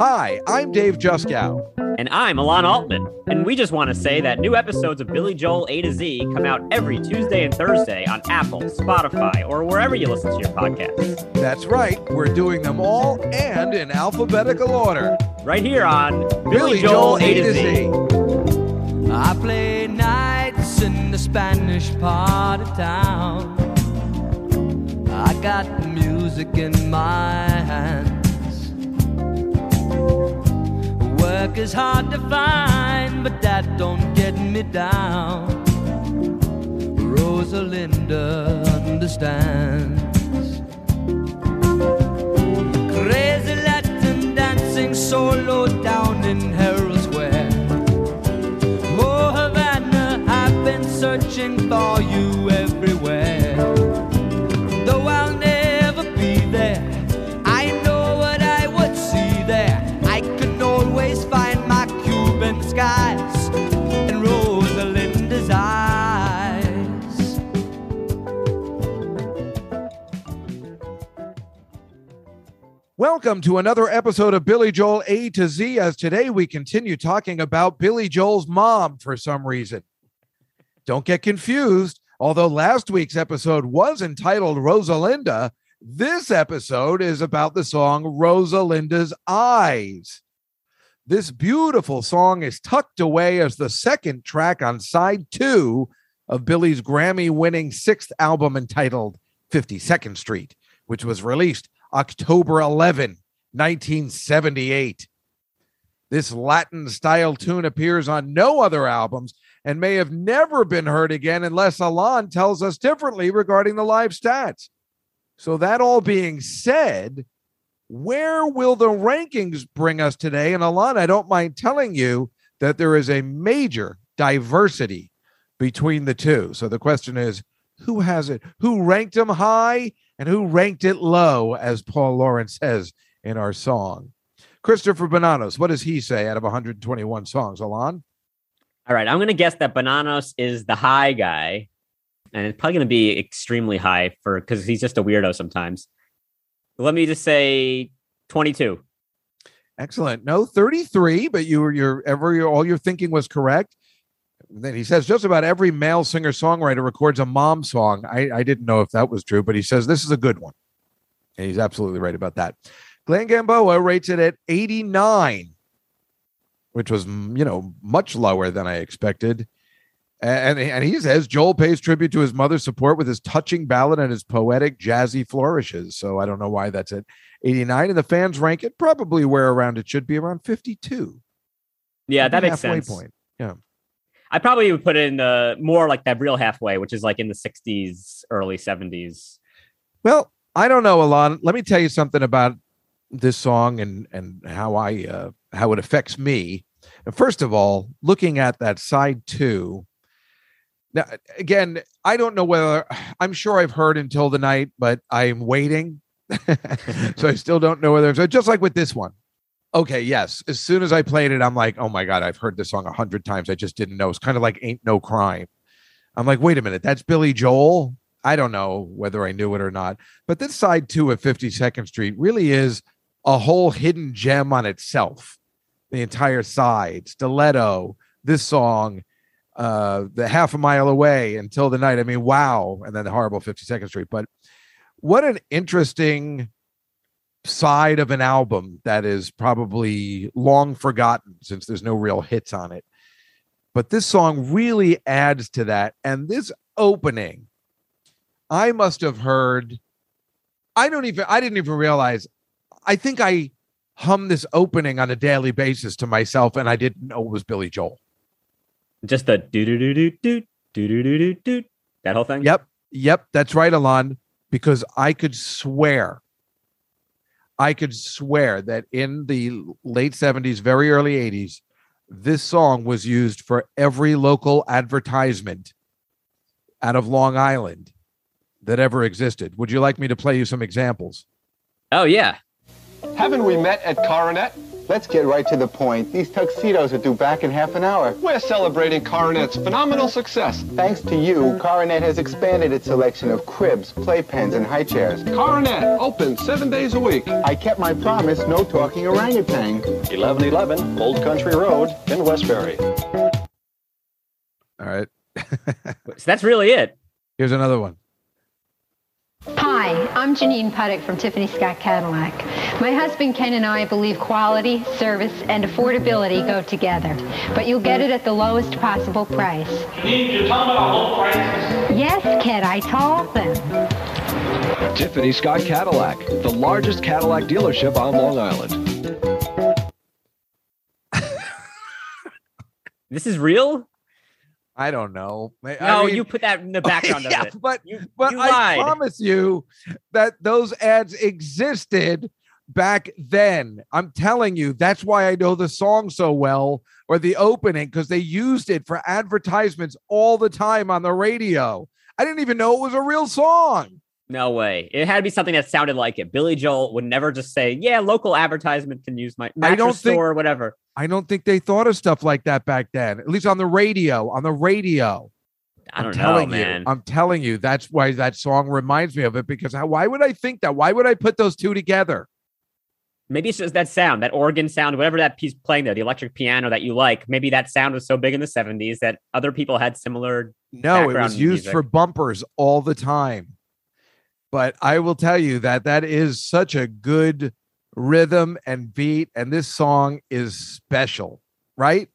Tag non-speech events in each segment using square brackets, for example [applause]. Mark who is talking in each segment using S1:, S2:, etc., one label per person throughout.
S1: Hi, I'm Dave Juskow.
S2: And I'm Alon Altman. And we just want to say that new episodes of Billy Joel A to Z come out every Tuesday and Thursday on Apple, Spotify, or wherever you listen to your podcasts.
S1: That's right, we're doing them all and in alphabetical order.
S2: Right here on Billy,
S1: Billy
S2: Joel,
S1: Joel
S2: A to Z.
S3: I play nights in the Spanish part of town. I got music in my hands. Work is hard to find, but that don't get me down. Rosalinda understands. Crazy Latin dancing solo down in Herald Square. Oh, Havana, I've been searching for you everywhere.
S1: Welcome to another episode of Billy Joel A to Z. As today we continue talking about Billy Joel's mom for some reason. Don't get confused. Although last week's episode was entitled Rosalinda, this episode is about the song Rosalinda's Eyes. This beautiful song is tucked away as the second track on side two of Billy's Grammy winning sixth album entitled 52nd Street, which was released October 11, 1978. This Latin style tune appears on no other albums and may have never been heard again unless Alon tells us differently regarding the live stats. So, that all being said, where will the rankings bring us today? And Alon, I don't mind telling you that there is a major diversity between the two. So, the question is who has it? Who ranked them high and who ranked it low, as Paul Lawrence says in our song? Christopher Bonanos, what does he say out of 121 songs? Alon?
S2: All right, I'm going to guess that Bonanos is the high guy. And it's probably going to be extremely high for because he's just a weirdo sometimes. Let me just say 22.
S1: Excellent. No, 33, but you were your every all your thinking was correct. Then he says just about every male singer songwriter records a mom song. I, I didn't know if that was true, but he says this is a good one. And he's absolutely right about that. Glenn Gamboa rates it at 89, which was mm, you know much lower than I expected. And, and he says Joel pays tribute to his mother's support with his touching ballad and his poetic, jazzy flourishes. So I don't know why that's at 89. And the fans rank it probably where around it should be around 52.
S2: Yeah, that makes sense.
S1: Point. Yeah.
S2: I probably would put it in the more like that real halfway, which is like in the 60s, early 70s.
S1: Well, I don't know, Alon. Let me tell you something about this song and and how I uh, how it affects me. First of all, looking at that side two. Now, again, I don't know whether I'm sure I've heard until the night, but I'm waiting, [laughs] so I still don't know whether. So just like with this one, okay, yes. As soon as I played it, I'm like, oh my god, I've heard this song a hundred times. I just didn't know. It's kind of like "Ain't No Crime." I'm like, wait a minute, that's Billy Joel. I don't know whether I knew it or not, but this side two of 52nd Street really is a whole hidden gem on itself. The entire side, stiletto, this song, uh, the half a mile away until the night. I mean, wow. And then the horrible 52nd Street. But what an interesting side of an album that is probably long forgotten since there's no real hits on it. But this song really adds to that. And this opening, I must have heard, I don't even, I didn't even realize, I think I hum this opening on a daily basis to myself and I didn't know it was Billy Joel.
S2: Just the do do do do do do do do do do that whole thing.
S1: Yep. Yep. That's right, Alon, because I could swear, I could swear that in the late 70s, very early 80s, this song was used for every local advertisement out of Long Island that ever existed. Would you like me to play you some examples?
S2: Oh yeah.
S4: Haven't we met at Coronet? Let's get right to the point. These tuxedos are due back in half an hour.
S5: We're celebrating Coronet's phenomenal success.
S4: Thanks to you, Coronet has expanded its selection of cribs, playpens, and high chairs.
S5: Coronet, open seven days a week.
S4: I kept my promise, no talking orangutan.
S6: 1111 Old Country Road in Westbury.
S1: All right. [laughs]
S2: So that's really it.
S1: Here's another one.
S7: Hi, I'm Janine Puttick from Tiffany Scott Cadillac. My husband Ken and I believe quality, service, and affordability go together, but you'll get it at the lowest possible price.
S8: Need you tell them about low prices?
S7: Yes, Ken, I told them.
S6: Tiffany Scott Cadillac, the largest Cadillac dealership on Long Island. [laughs]
S2: This is real?
S1: I don't know. I- I
S2: No,
S1: mean-
S2: you put that in the [laughs] background
S1: yeah,
S2: of it.
S1: but
S2: You,
S1: but
S2: you
S1: I
S2: lied.
S1: promise you that those ads existed back then. I'm telling you, that's why I know the song so well or the opening because they used it for advertisements all the time on the radio. I didn't even know it was a real song.
S2: No way. It had to be something that sounded like it. Billy Joel would never just say, "Yeah, local advertisement can use my mattress
S1: don't think-
S2: store or whatever."
S1: I don't think they thought of stuff like that back then, at least on the radio. On the radio.
S2: I know,
S1: telling
S2: man.
S1: you. I'm telling you, that's why that song reminds me of it because how, why would I think that? Why would I put those two together?
S2: maybe it's just that sound, that organ sound, whatever that piece playing there, the electric piano that you like. Maybe that sound was so big in the 70s that other people had similar.
S1: No, it was used
S2: music.
S1: for bumpers all the time. But I will tell you that that is such a good rhythm and beat, and this song is special, right?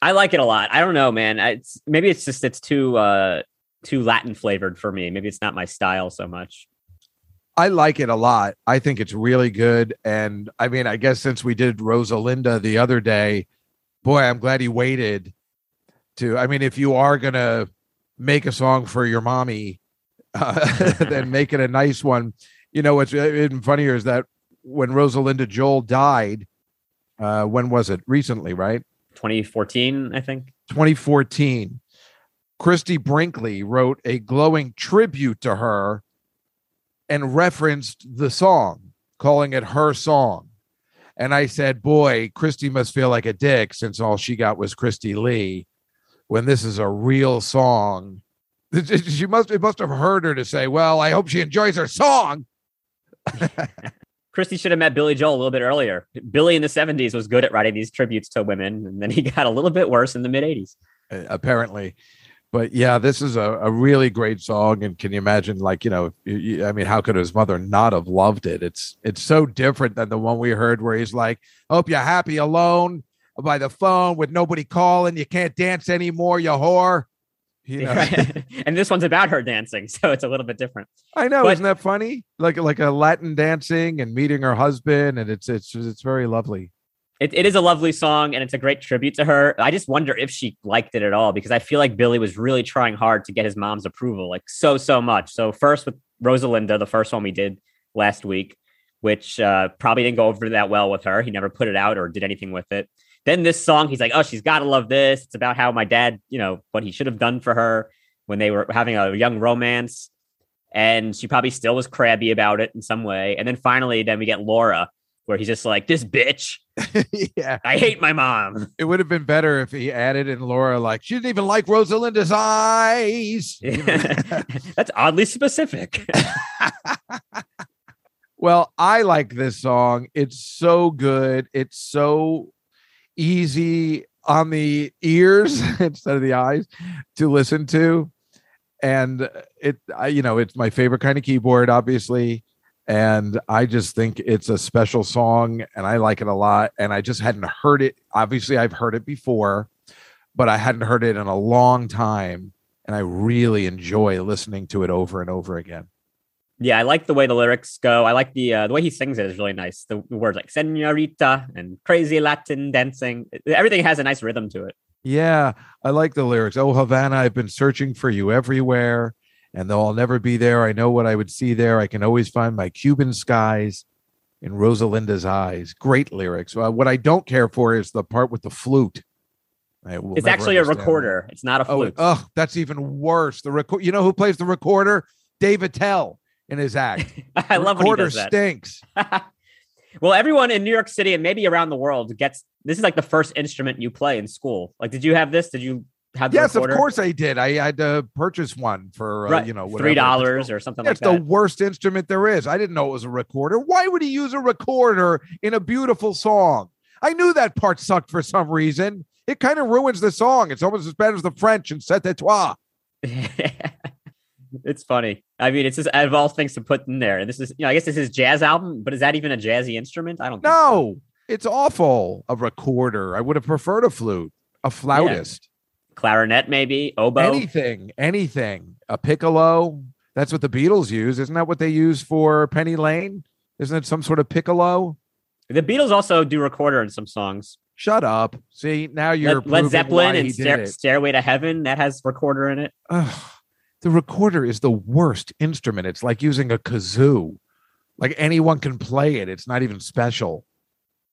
S2: I like it a lot. I don't know, man. It's maybe it's just it's too uh too Latin flavored for me. Maybe it's not my style so much.
S1: I like it a lot. I think it's really good. And I mean, I guess since we did Rosalinda the other day, boy, I'm glad he waited to. I mean, if you are going to make a song for your mommy, [laughs] uh, [laughs] then make it a nice one. You know, what's even funnier is that when Rosalinda Joel died, uh, when was it? Recently, right?
S2: 2014, I think.
S1: 2014. Christie Brinkley wrote a glowing tribute to her and referenced the song, calling it her song. And I said, Boy, Christie must feel like a dick since all she got was Christie Lee when this is a real song. [laughs] She must it must have heard her to say, Well, I hope she enjoys her song. [laughs] [laughs]
S2: Christie should have met Billy Joel a little bit earlier. Billy in the 70s was good at writing these tributes to women, and then he [laughs] got a little bit worse in the mid 80s.
S1: uh, apparently. But yeah, this is a, a really great song, and can you imagine? Like you know, I mean, how could his mother not have loved it? It's it's so different than the one we heard where he's like, "Hope you're happy alone by the phone with nobody calling. You can't dance anymore, you whore." You know, [laughs]
S2: and this one's about her dancing, so it's a little bit different.
S1: I know,
S2: But-
S1: isn't that funny? Like like a Latin dancing and meeting her husband, and it's it's it's very lovely.
S2: It, it is a lovely song and it's a great tribute to her. I just wonder if she liked it at all because I feel like Billy was really trying hard to get his mom's approval, like so, so much. So, first with Rosalinda, the first one we did last week, which uh, probably didn't go over that well with her. He never put it out or did anything with it. Then this song, he's like, oh, she's got to love this. It's about how my dad, you know, what he should have done for her when they were having a young romance. And she probably still was crabby about it in some way. And then finally, then we get Laura, where he's just like, this bitch, [laughs]
S1: yeah,
S2: I hate my mom.
S1: it would have been better if he added in Laura like she didn't even like Rosalinda's eyes. [laughs]
S2: That's oddly specific. [laughs]
S1: Well, I like this song. It's so good. It's so easy on the ears [laughs] instead of the eyes to listen to. And it, I, you know, it's my favorite kind of keyboard, obviously. And I just think it's a special song and I like it a lot. And I just hadn't heard it. Obviously, I've heard it before, but I hadn't heard it in a long time. And I really enjoy listening to it over and over again.
S2: Yeah, I like the way the lyrics go. I like the uh, the way he sings it is really nice. The, words like "senorita" and "crazy Latin dancing," everything has a nice rhythm to it.
S1: Yeah, I like the lyrics. Oh, Havana, I've been searching for you everywhere, and though I'll never be there, I know what I would see there. I can always find my Cuban skies in Rosalinda's eyes. Great lyrics. Uh, what I don't care for is the part with the flute.
S2: It's actually a
S1: that.
S2: recorder. It's not a
S1: Oh,
S2: flute.
S1: oh, that's even worse. The record. You know who plays the recorder? Dave Attell in his act. [laughs]
S2: I love when he
S1: recorder
S2: does that.
S1: stinks. [laughs]
S2: Well, everyone in New York City and maybe around the world gets this is like the first instrument you play in school. Like, did you have this? Did you have the
S1: Yes, of course I did. I had to purchase one for uh,
S2: Right.
S1: you know whatever.
S2: three dollars or something
S1: That's
S2: like
S1: the worst instrument there is. I didn't know it was a recorder. Why would he use a recorder in a beautiful song? I knew that part sucked for some reason. It kind of ruins the song. It's almost as bad as the French and "C'était toi."
S2: It's funny. I mean, it's just out of all things to put in there. And this is, you know, I guess this is jazz album, but is that even a jazzy instrument? I don't think so.
S1: No, it's awful. A recorder. I would have preferred a flute, a flautist,
S2: clarinet, maybe oboe.
S1: anything, anything. A piccolo. That's what the Beatles use. Isn't that what they use for Penny Lane? Isn't it some sort of piccolo?
S2: The Beatles also do recorder in some songs.
S1: Shut up. See, now you're
S2: Led, Led Zeppelin and Stair-. Stairway to Heaven that has recorder in it.
S1: Ugh, the recorder is the worst instrument. It's like using a kazoo. Like anyone can play it. It's not even special.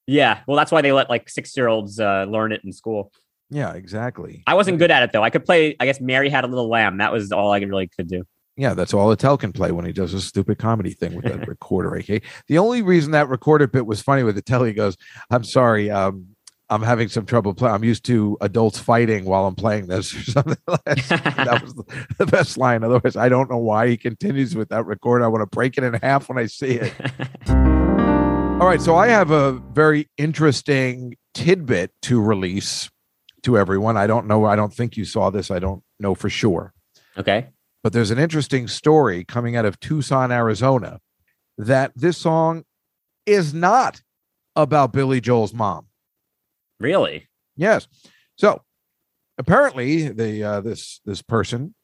S2: Yeah, well, that's why they let like six year olds uh, learn it in school.
S1: Yeah, exactly.
S2: I wasn't good at it though. I could play. I guess Mary had a little lamb. That was all I really could do.
S1: Yeah, that's all Attell can play when he does a stupid comedy thing with that [laughs] recorder. Okay. The only reason that recorder bit was funny with Attell, he goes, I'm sorry, um, I'm having some trouble playing. I'm used to adults fighting while I'm playing this [laughs] or something like that. that was [laughs] the, best line. Otherwise, I don't know why he continues with that recorder. I want to break it in half when I see it. [laughs] All right, so I have a very interesting tidbit to release to everyone. I don't know. I don't think you saw this. I don't know for sure.
S2: Okay.
S1: But there's an interesting story coming out of Tucson, Arizona, that this song is not about Billy Joel's mom.
S2: Really?
S1: Yes. So apparently, the uh, this this person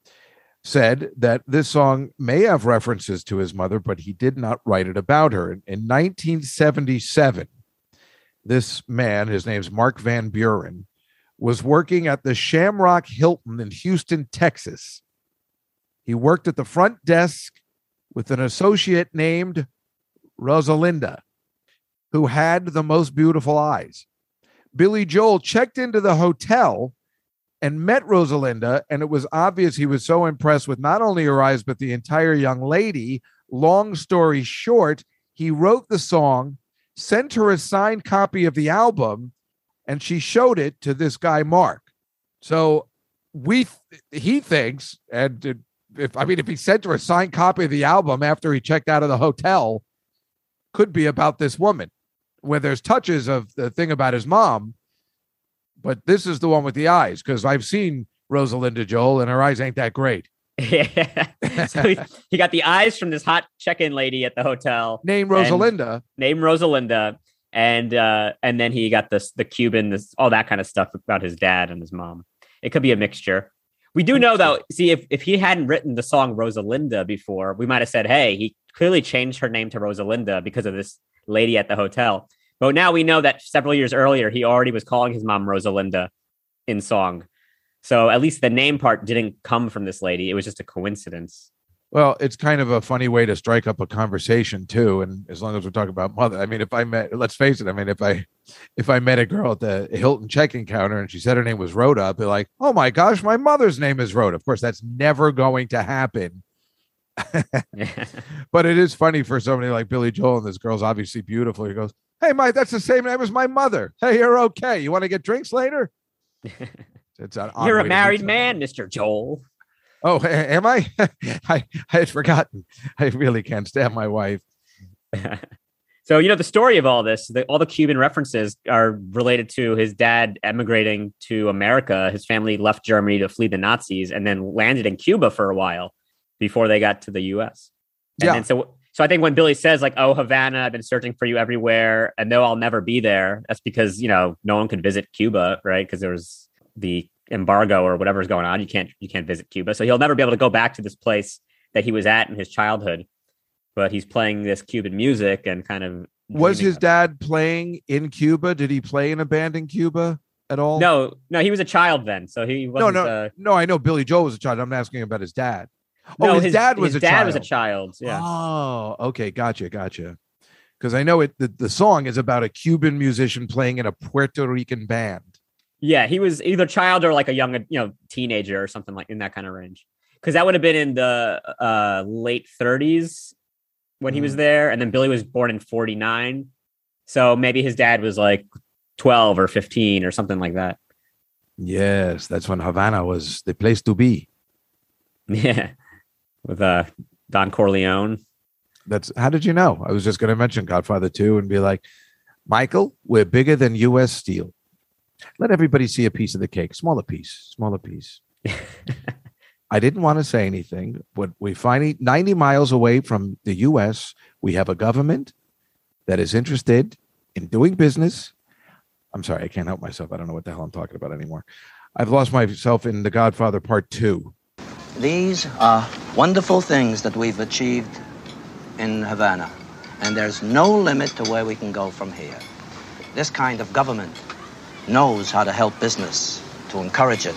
S1: said that this song may have references to his mother, but he did not write it about her. In, in 1977, this man, his name's Mark Van Buren, was working at the Shamrock Hilton in Houston, Texas. He worked at the front desk with an associate named Rosalinda, who had the most beautiful eyes. Billy Joel checked into the hotel and met Rosalinda, and it was obvious he was so impressed with not only her eyes, but the entire young lady. Long story short, he wrote the song, sent her a signed copy of the album, and she showed it to this guy, Mark. So we, th- he thinks, and if I mean, if he sent her a signed copy of the album after he checked out of the hotel, could be about this woman where there's touches of the thing about his mom, but this is the one with the eyes because I've seen Rosalinda Joel and her eyes ain't that great. Yeah. [laughs]
S2: so he, he got the eyes from this hot check-in lady at the hotel
S1: Name Rosalinda.
S2: named Rosalinda, and uh, and then he got this the Cuban, this all that kind of stuff about his dad and his mom. It could be a mixture. We do know though. See, if if he hadn't written the song Rosalinda before, we might have said, "Hey, he clearly changed her name to Rosalinda because of this lady at the hotel." But now we know that several years earlier, he already was calling his mom Rosalinda in song. So at least the name part didn't come from this lady. It was just a coincidence.
S1: Well, it's kind of a funny way to strike up a conversation too. And as long as we're talking about mother, I mean, if I met, let's face it, I mean, if I if I met a girl at the Hilton check-in counter and she said her name was Rhoda, I'd be like, oh my gosh, my mother's name is Rhoda. Of course, that's never going to happen. [laughs] [laughs] But it is funny for somebody like Billy Joel, and this girl's obviously beautiful. He goes, Hey, Mike, that's the same name as my mother. Hey, you're okay. You want to get drinks later? [laughs] It's an
S2: You're a married man, Mister Joel.
S1: Oh, am I? [laughs] I I had forgotten. I really can't stand my wife. [laughs]
S2: so you know the story of all this the, all the cuban references are related to his dad emigrating to america his family left germany to flee the nazis and then landed in cuba for a while before they got to the us and
S1: Yeah.
S2: then so so i think when billy says like oh havana i've been searching for you everywhere and no i'll never be there that's because you know no one could visit cuba right because there was the embargo or whatever's going on you can't you can't visit cuba so he'll never be able to go back to this place that he was at in his childhood but he's playing this Cuban music and kind of
S1: Was his dad playing in Cuba? Did he play in a band in Cuba at all?
S2: No, no, he was a child then, so he
S1: no,
S2: wasn't.
S1: no,
S2: uh,
S1: no. I know Billy Joel was a child. I'm asking about his dad. Oh,
S2: no,
S1: his, dad was
S2: his
S1: a
S2: dad
S1: child.
S2: was a child. Yeah,
S1: Oh, okay, gotcha, gotcha. Because I know it. The, the song is about a Cuban musician playing in a Puerto Rican band.
S2: yeah, he was either child or like a young, you know, teenager or something like in that kind of range. Because that would have been in the uh, late 30s when he was
S1: Mm-hmm.
S2: there, and then Billy was born in 49. So maybe his dad was like 12 or 15 or something like that.
S1: Yes, that's when Havana was the place to be. [laughs]
S2: Yeah. With uh Don Corleone.
S1: That's how did you know? I was just going to mention Godfather 2 and be like, Michael, we're bigger than US Steel. Let everybody see a piece of the cake, smaller piece, smaller piece. [laughs] I didn't want to say anything, but we finally 90 miles away from the US, we have a government that is interested in doing business. I'm sorry, I can't help myself. I don't know what the hell I'm talking about anymore. I've lost myself in The Godfather Part 2.
S9: These are wonderful things that we've achieved in Havana, and there's no limit to where we can go from here. This kind of government knows how to help business, to encourage it.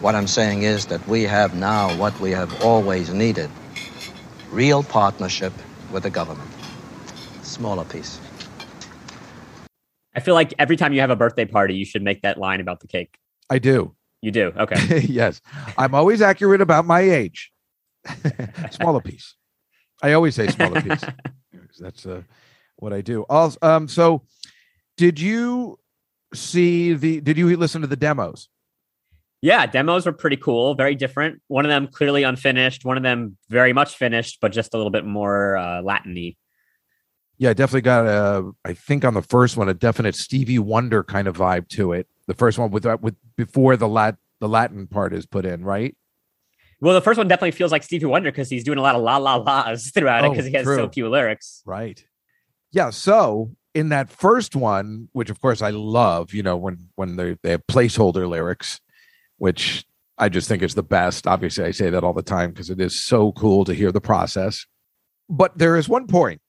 S9: What I'm saying is that we have now what we have always needed real partnership with the government. Smaller piece.
S2: I feel like every time you have a birthday party, you should make that line about the cake.
S1: I do.
S2: You do. Okay. [laughs]
S1: yes. I'm always accurate about my age. [laughs] smaller piece. I always say smaller [laughs] piece. That's uh, what I do. Also, um, so did you see the did you listen to the demos?
S2: Yeah, demos were pretty cool, very different. One of them clearly unfinished, one of them very much finished, but just a little bit more uh, Latin-y.
S1: Yeah, I definitely got a I think on the first one a definite Stevie Wonder kind of vibe to it. The first one with uh, with before the lat the Latin part is put in, right?
S2: Well, the first one definitely feels like Stevie Wonder because he's doing a lot of la la la's throughout it
S1: Oh,
S2: because he has so few lyrics.
S1: Right. Yeah. So in that first one, which of course I love, you know, when when they they have placeholder lyrics, which I just think is the best. Obviously, I say that all the time because it is so cool to hear the process. But there is one point,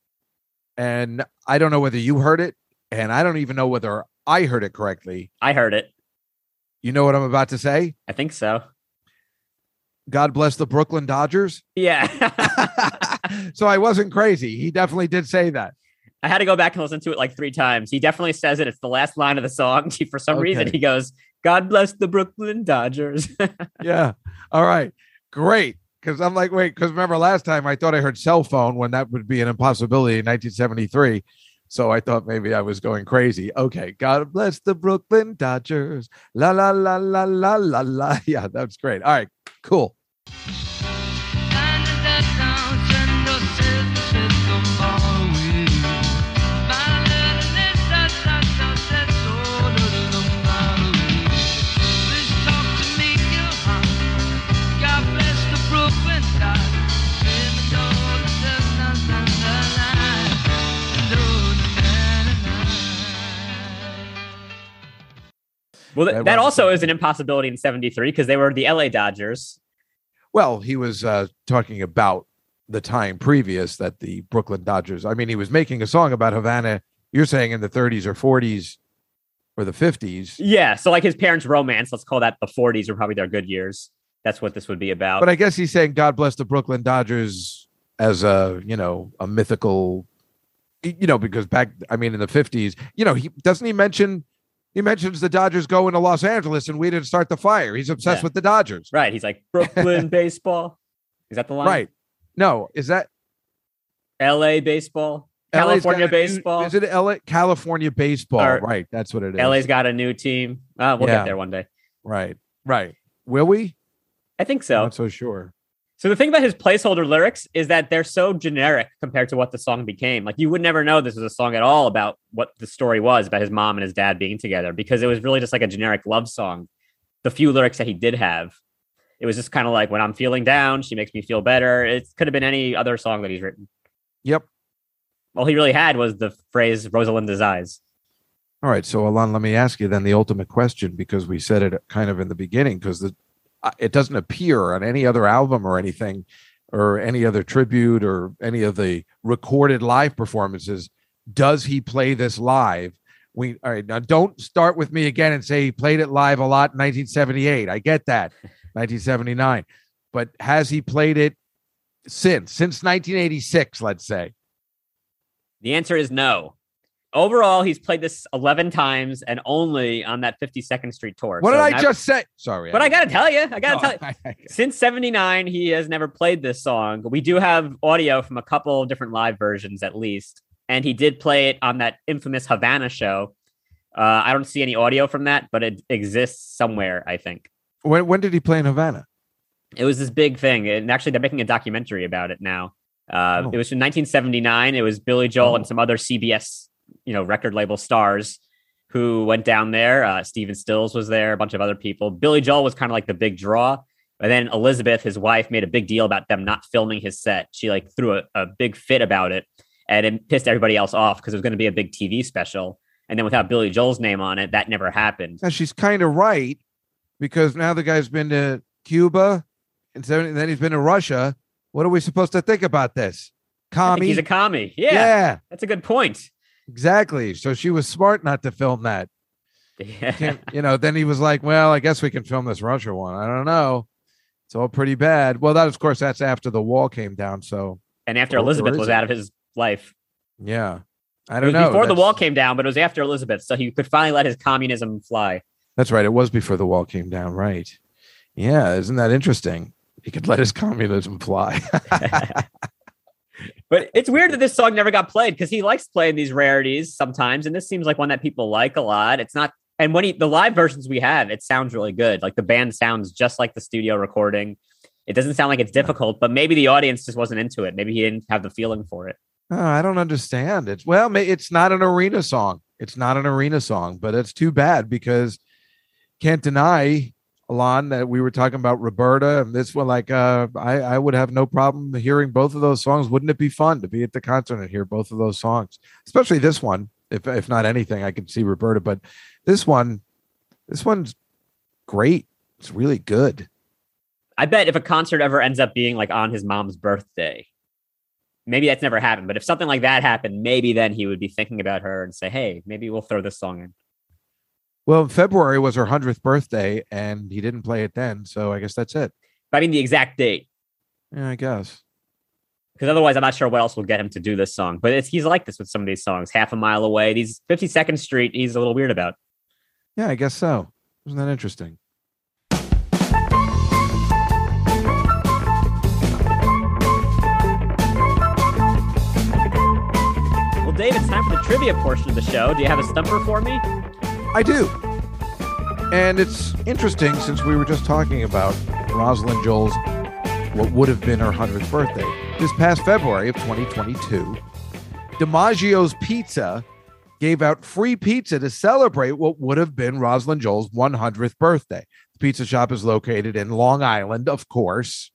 S1: and I don't know whether you heard it, and I don't even know whether I heard it correctly.
S2: I heard it.
S1: You know what I'm about to say?
S2: I think so.
S1: God bless the Brooklyn Dodgers.
S2: Yeah. [laughs] [laughs]
S1: so I wasn't crazy. He definitely did say that.
S2: I had to go back and listen to it like three times. He definitely says it. It's the last line of the song. [laughs] For some reason, he goes, God bless the Brooklyn Dodgers.
S1: yeah. All right. Great. Because I'm like, wait, because remember last time I thought I heard cell phone when that would be an impossibility in 1973. So I thought maybe I was going crazy. Okay. God bless the Brooklyn Dodgers. La, la, la, la, la, la, la. [laughs] Yeah, that's great. All right. Cool.
S2: Well,
S1: That
S2: that also is an impossibility in 73 because they were the LA Dodgers.
S1: Well, he was uh, talking about the time previous that the Brooklyn Dodgers, I mean, he was making a song about Havana, you're saying in the 30s or 40s or the 50s.
S2: Yeah. So, like his parents' romance, let's call that the 40s were probably their good years. That's what this would be about.
S1: But I guess he's saying God bless the Brooklyn Dodgers as a, you know, a mythical, you know, because back, I mean, in the 50s, you know, he doesn't he mention, he mentions the Dodgers going to Los Angeles and we didn't start the fire. He's obsessed
S2: Yeah.
S1: with the Dodgers.
S2: right. He's like, Brooklyn [laughs] baseball. Is that the line?
S1: Right. No, is that
S2: LA baseball. California
S1: a new-
S2: baseball.
S1: Is it LA California baseball?
S2: Or-
S1: right. That's what it is.
S2: LA's got a new team. Uh, we'll
S1: Yeah.
S2: get there one day.
S1: Right. Right. Will we?
S2: I think so.
S1: Not so sure.
S2: So the thing about his placeholder lyrics is that they're so generic compared to what the song became. Like you would never know this was a song at all about what the story was about his mom and his dad being together because it was really just like a generic love song. The few lyrics that he did have, it was just kind of like when I'm feeling down, she makes me feel better. It could have been any other song that he's written.
S1: Yep.
S2: All he really had was the phrase Rosalinda's eyes.
S1: All right. So, Alon, let me ask you then the ultimate question because we said it kind of in the beginning because the it doesn't appear on any other album or anything or any other tribute or any of the recorded live performances. Does he play this live? We all right now. Don't start with me again and say he played it live a lot in 1978. I get that, [laughs] 1979, but has he played it since since 1986? Let's say.
S2: The answer is no. Overall, he's played this 11 times and only on that 52nd Street tour.
S1: What
S2: So
S1: did I just say? Sorry,
S2: But I got to tell you, I got to
S1: No,
S2: tell you. [laughs] Since 79, he has never played this song. We do have audio from a couple of different live versions at least. and he did play it on that infamous Havana show. Uh, I don't see any audio from that, but it exists somewhere. I think
S1: When when did he play in Havana?
S2: it was this big thing, and actually they're making a documentary about it now. Uh,
S1: Oh.
S2: It was in 1979. It was Billy Joel
S1: Oh.
S2: and some other CBS, you know, record label stars who went down there. Uh, Stephen Stills was there, a bunch of other people. Billy Joel was kind of like the big draw. And then Elizabeth, his wife, made a big deal about them not filming his set. She like threw a, a big fit about it, and it pissed everybody else off because it was going to be a big TV special. And then without Billy Joel's name on it, that never happened.
S1: Now she's kind of right because now the guy's been to Cuba and so- and then he's been to Russia. What are we supposed to think about this? Commie?
S2: he's a commie. Yeah,
S1: yeah,
S2: that's a good point.
S1: Exactly. So she was smart not to film that. Can't- you know, then he was like, "Well, I guess we can film this Russia one." I don't know. It's all pretty bad. Well, that of course that's after the wall came down. So
S2: and after
S1: Or-
S2: Elizabeth was
S1: it?
S2: out of his life.
S1: yeah, I don't know.
S2: before the wall came down, but it was after Elizabeth, so he could finally let his communism fly.
S1: That's right. It was before the wall came down. Right. Yeah. Isn't that interesting? He could let his communism fly. [laughs] [laughs]
S2: But it's weird that this song never got played because he likes playing these rarities sometimes, and this seems like one that people like a lot. It's not, and when he the live versions we have, it sounds really good. Like the band sounds just like the studio recording. It doesn't sound like it's difficult, but maybe the audience just wasn't into it. Maybe he didn't have the feeling for it.
S1: Oh, I don't understand It's Well, it's not an arena song. It's not an arena song, but it's too bad because can't deny, Alon, that we were talking about Roberta and this one. Like, uh, I, I would have no problem hearing both of those songs. Wouldn't it be fun to be at the concert and hear both of those songs, especially this one? If if not anything, I could see Roberta, but this one, this one's great. It's really good.
S2: I bet if a concert ever ends up being like on his mom's birthday, maybe that's never happened. But if something like that happened, maybe then he would be thinking about her and say, "Hey, maybe we'll throw this song in."
S1: Well, February was her hundredth birthday, and he didn't play it then, so I guess that's it.
S2: But I mean the exact date,
S1: Yeah, I guess.
S2: because otherwise, I'm not sure what else will get him to do this song. But it's, he's like this with some of these songs. Half a mile away, these 52nd Street, he's a little weird about.
S1: Yeah, I guess so. Isn't that interesting?
S2: Well, Dave, it's time for the trivia portion of the show. Do you have a stumper for me?
S1: I do. And it's interesting since we were just talking about Rosalind Joel's what would have been her 100th birthday. This past February of 2022, DiMaggio's Pizza gave out free pizza to celebrate what would have been Rosalind Joel's 100th birthday. The pizza shop is located in Long Island, of course,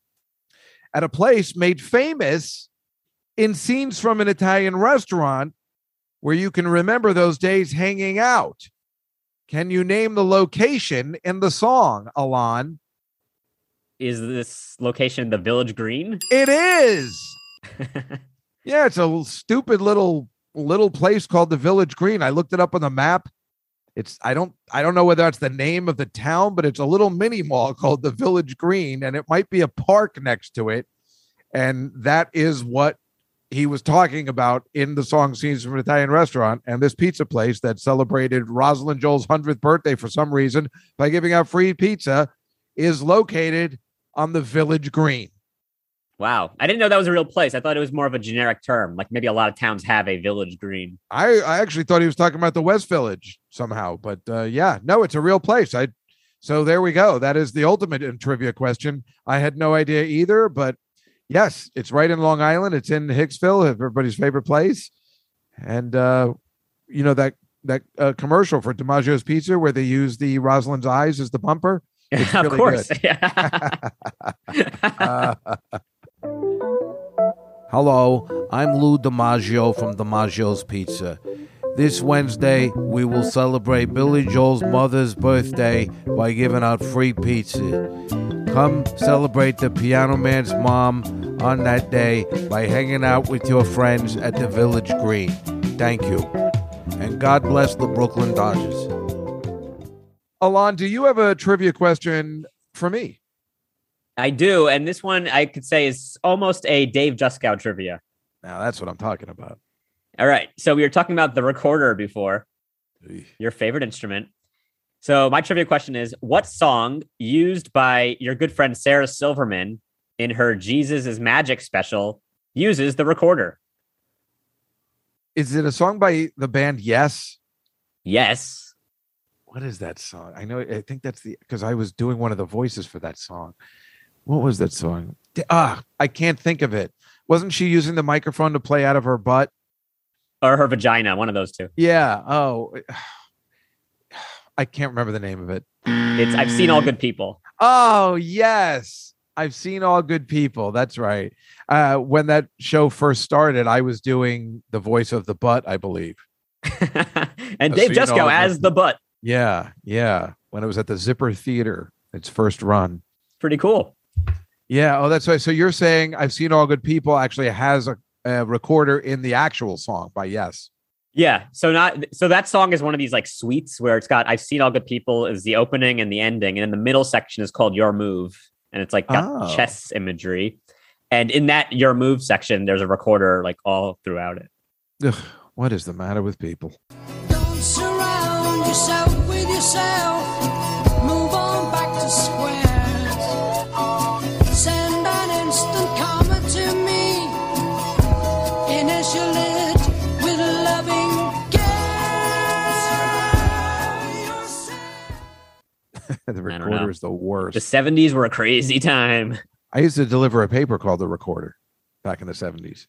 S1: at a place made famous in scenes from an Italian restaurant where you can remember those days hanging out. Can you name the location in the song, Alon?
S2: Is this location the Village Green?
S1: It is. [laughs] Yeah, it's a stupid little little place called the Village Green. I looked it up on the map. It's I don't I don't know whether that's the name of the town, but it's a little mini mall called the Village Green, and it might be a park next to it. And that is what he was talking about in the song scenes from an Italian restaurant. And this pizza place that celebrated Rosalind Joel's 100th birthday for some reason by giving out free pizza is located on the Village Green.
S2: wow. I didn't know that was a real place. I thought it was more of a generic term. Like maybe a lot of towns have a Village Green.
S1: I, I actually thought he was talking about the West Village somehow, but uh, yeah, no, it's a real place. I so there we go. That is the ultimate in trivia question. I had no idea either, but yes, it's right in Long Island. It's in Hicksville, everybody's favorite place, and uh, you know that that uh, commercial for DiMaggio's Pizza where they use the Rosalind's eyes as the bumper. [laughs] It's
S2: of
S1: really
S2: course.
S1: Uh, [laughs] Hello, I'm Lou DiMaggio from DiMaggio's Pizza. This Wednesday, we will celebrate Billy Joel's mother's birthday by giving out free pizza. Come celebrate the Piano Man's mom on that day by hanging out with your friends at the Village Green. Thank you. And God bless the Brooklyn Dodgers. Alon, do you have a trivia question for me?
S2: I do. And this one I could say is almost a Dave Juskow trivia.
S1: Now, that's what I'm talking about.
S2: All right. So we were talking about the recorder before, your favorite instrument. So my trivia question is what song used by your good friend Sarah Silverman in her Jesus is Magic special uses the recorder?
S1: Is it a song by the band Yes?
S2: Yes.
S1: What is that song? I know. I think that's the because I was doing one of the voices for that song. What was that song? Ah, I can't think of it. Wasn't she using the microphone to play out of her butt?
S2: Or her vagina, one of those two.
S1: Yeah. Oh, I can't remember the name of it.
S2: It's I've seen all good people.
S1: Oh, yes. I've seen all good people. That's right. Uh, when that show first started, I was doing the voice of the butt, I believe. [laughs]
S2: and Dave
S1: seen all
S2: Juskow
S1: good
S2: as the butt.
S1: Yeah. Yeah. When it was at the Zipper Theater, its first run.
S2: Pretty cool.
S1: Yeah. Oh, that's right. So you're saying I've seen all good people actually has a, a recorder in the actual song by Yes.
S2: Yeah. So not so that song is one of these like suites where it's got I've seen all good people is the opening and the ending, and then the middle section is called Your Move, and it's like got
S1: Oh.
S2: chess imagery. And in that Your Move section, there's a recorder like all throughout it.
S1: Ugh, what is the matter with people? The recorder is the worst.
S2: The 70s were a crazy [laughs] time.
S1: I used to deliver a paper called the Recorder back in the 70s.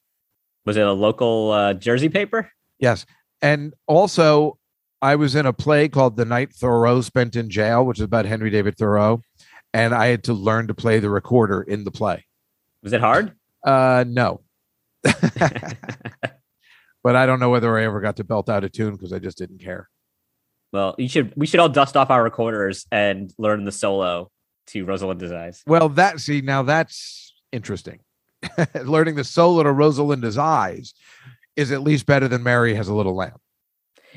S2: Was it a local uh, Jersey paper?
S1: Yes. And also, I was in a play called The Night Thoreau Spent in Jail, which is about Henry David Thoreau. And I had to learn to play the recorder in the play.
S2: Was it hard?
S1: Uh, no. [laughs] [laughs] but I don't know whether I ever got to belt out a tune because I just didn't care.
S2: Well, you should we should all dust off our recorders and learn the solo to Rosalinda's Eyes.
S1: Well, that, see, now that's interesting. [laughs] Learning the solo to Rosalinda's Eyes is at least better than Mary Has a Little Lamb.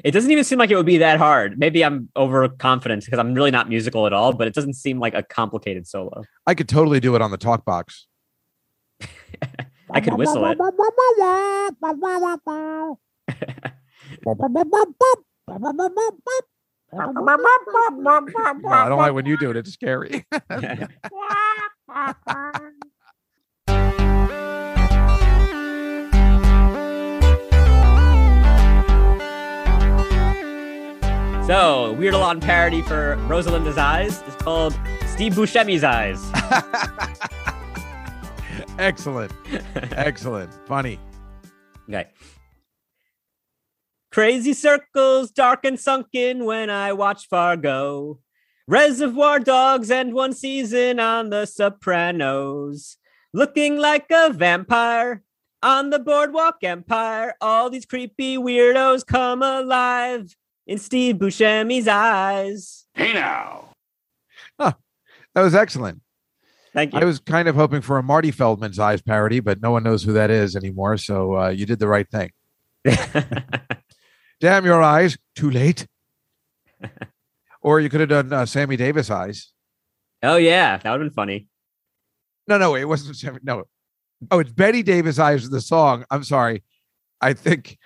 S2: It doesn't even seem like it would be that hard. Maybe I'm overconfident because I'm really not musical at all, but it doesn't seem like a complicated solo.
S1: I could totally do it on the talk box. [laughs]
S2: I could whistle it. [laughs]
S1: No, I don't like when you do it. It's scary. [laughs]
S2: So, Weird Al on parody for Rosalinda's Eyes is called Steve Buscemi's Eyes. [laughs]
S1: Excellent. Excellent. Funny.
S2: Okay. Crazy circles, dark and sunken when I watch Fargo. Reservoir Dogs and one season on The Sopranos. Looking like a vampire on the Boardwalk Empire. All these creepy weirdos come alive in Steve Buscemi's eyes.
S5: Hey now.
S1: That was excellent.
S2: Thank you.
S1: I was kind of hoping for a Marty Feldman's Eyes parody, but no one knows who that is anymore. So uh, you did the right thing. [laughs] Damn your eyes. Too late. [laughs] or you could have done uh, Sammy Davis Eyes.
S2: oh, yeah. That would have been funny.
S1: No, no, it wasn't Sammy. No. Oh, it's Betty Davis Eyes, of the song. I'm sorry. I think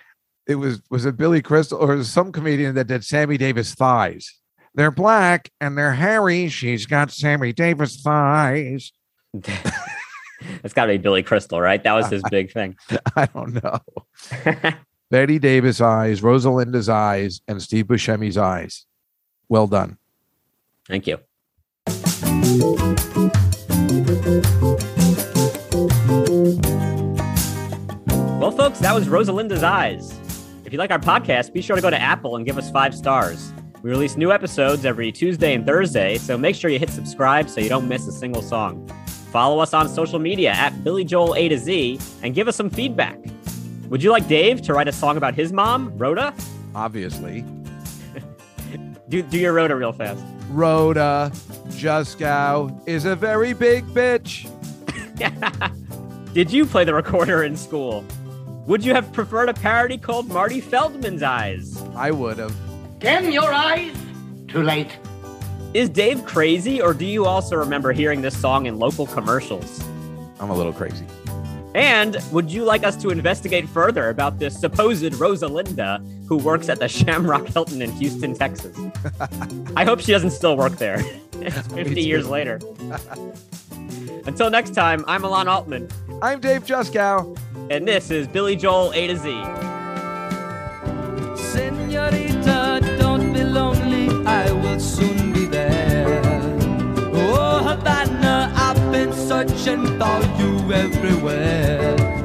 S1: it was, was it Billy Crystal or some comedian that did Sammy Davis Thighs? They're black and they're hairy. She's got Sammy Davis thighs. [laughs]
S2: That's got to be Billy Crystal, right? That was his [laughs] big thing.
S1: I don't know. Betty Davis eyes, Rosalinda's eyes, and Steve Buscemi's eyes. Well done.
S2: Thank you. Well, folks, that was Rosalinda's Eyes. If you like our podcast, be sure to go to Apple and give us five stars. We release new episodes every Tuesday and Thursday, so make sure you hit subscribe so you don't miss a single song. Follow us on social media at Billy Joel A to Z and give us some feedback. Would you like Dave to write a song about his mom, Rhoda?
S1: Obviously. [laughs]
S2: Do, do your Rhoda real fast.
S1: Rhoda Juskow is a very big bitch. [laughs]
S2: Did you play the recorder in school? Would you have preferred a parody called Marty Feldman's Eyes?
S1: I would have.
S8: Dim your eyes. Too late.
S2: Is Dave crazy, or do you also remember hearing this song in local commercials?
S1: I'm a little crazy.
S2: And would you like us to investigate further about this supposed Rosalinda who works at the [laughs] Shamrock Hilton in Houston, Texas? I hope she doesn't still work there [laughs] [laughs] 50 years later. Until next time, I'm Alon Altman,
S1: I'm Dave Juskow.
S2: and this is Billy Joel A to Z.
S3: Senorita, For you everywhere.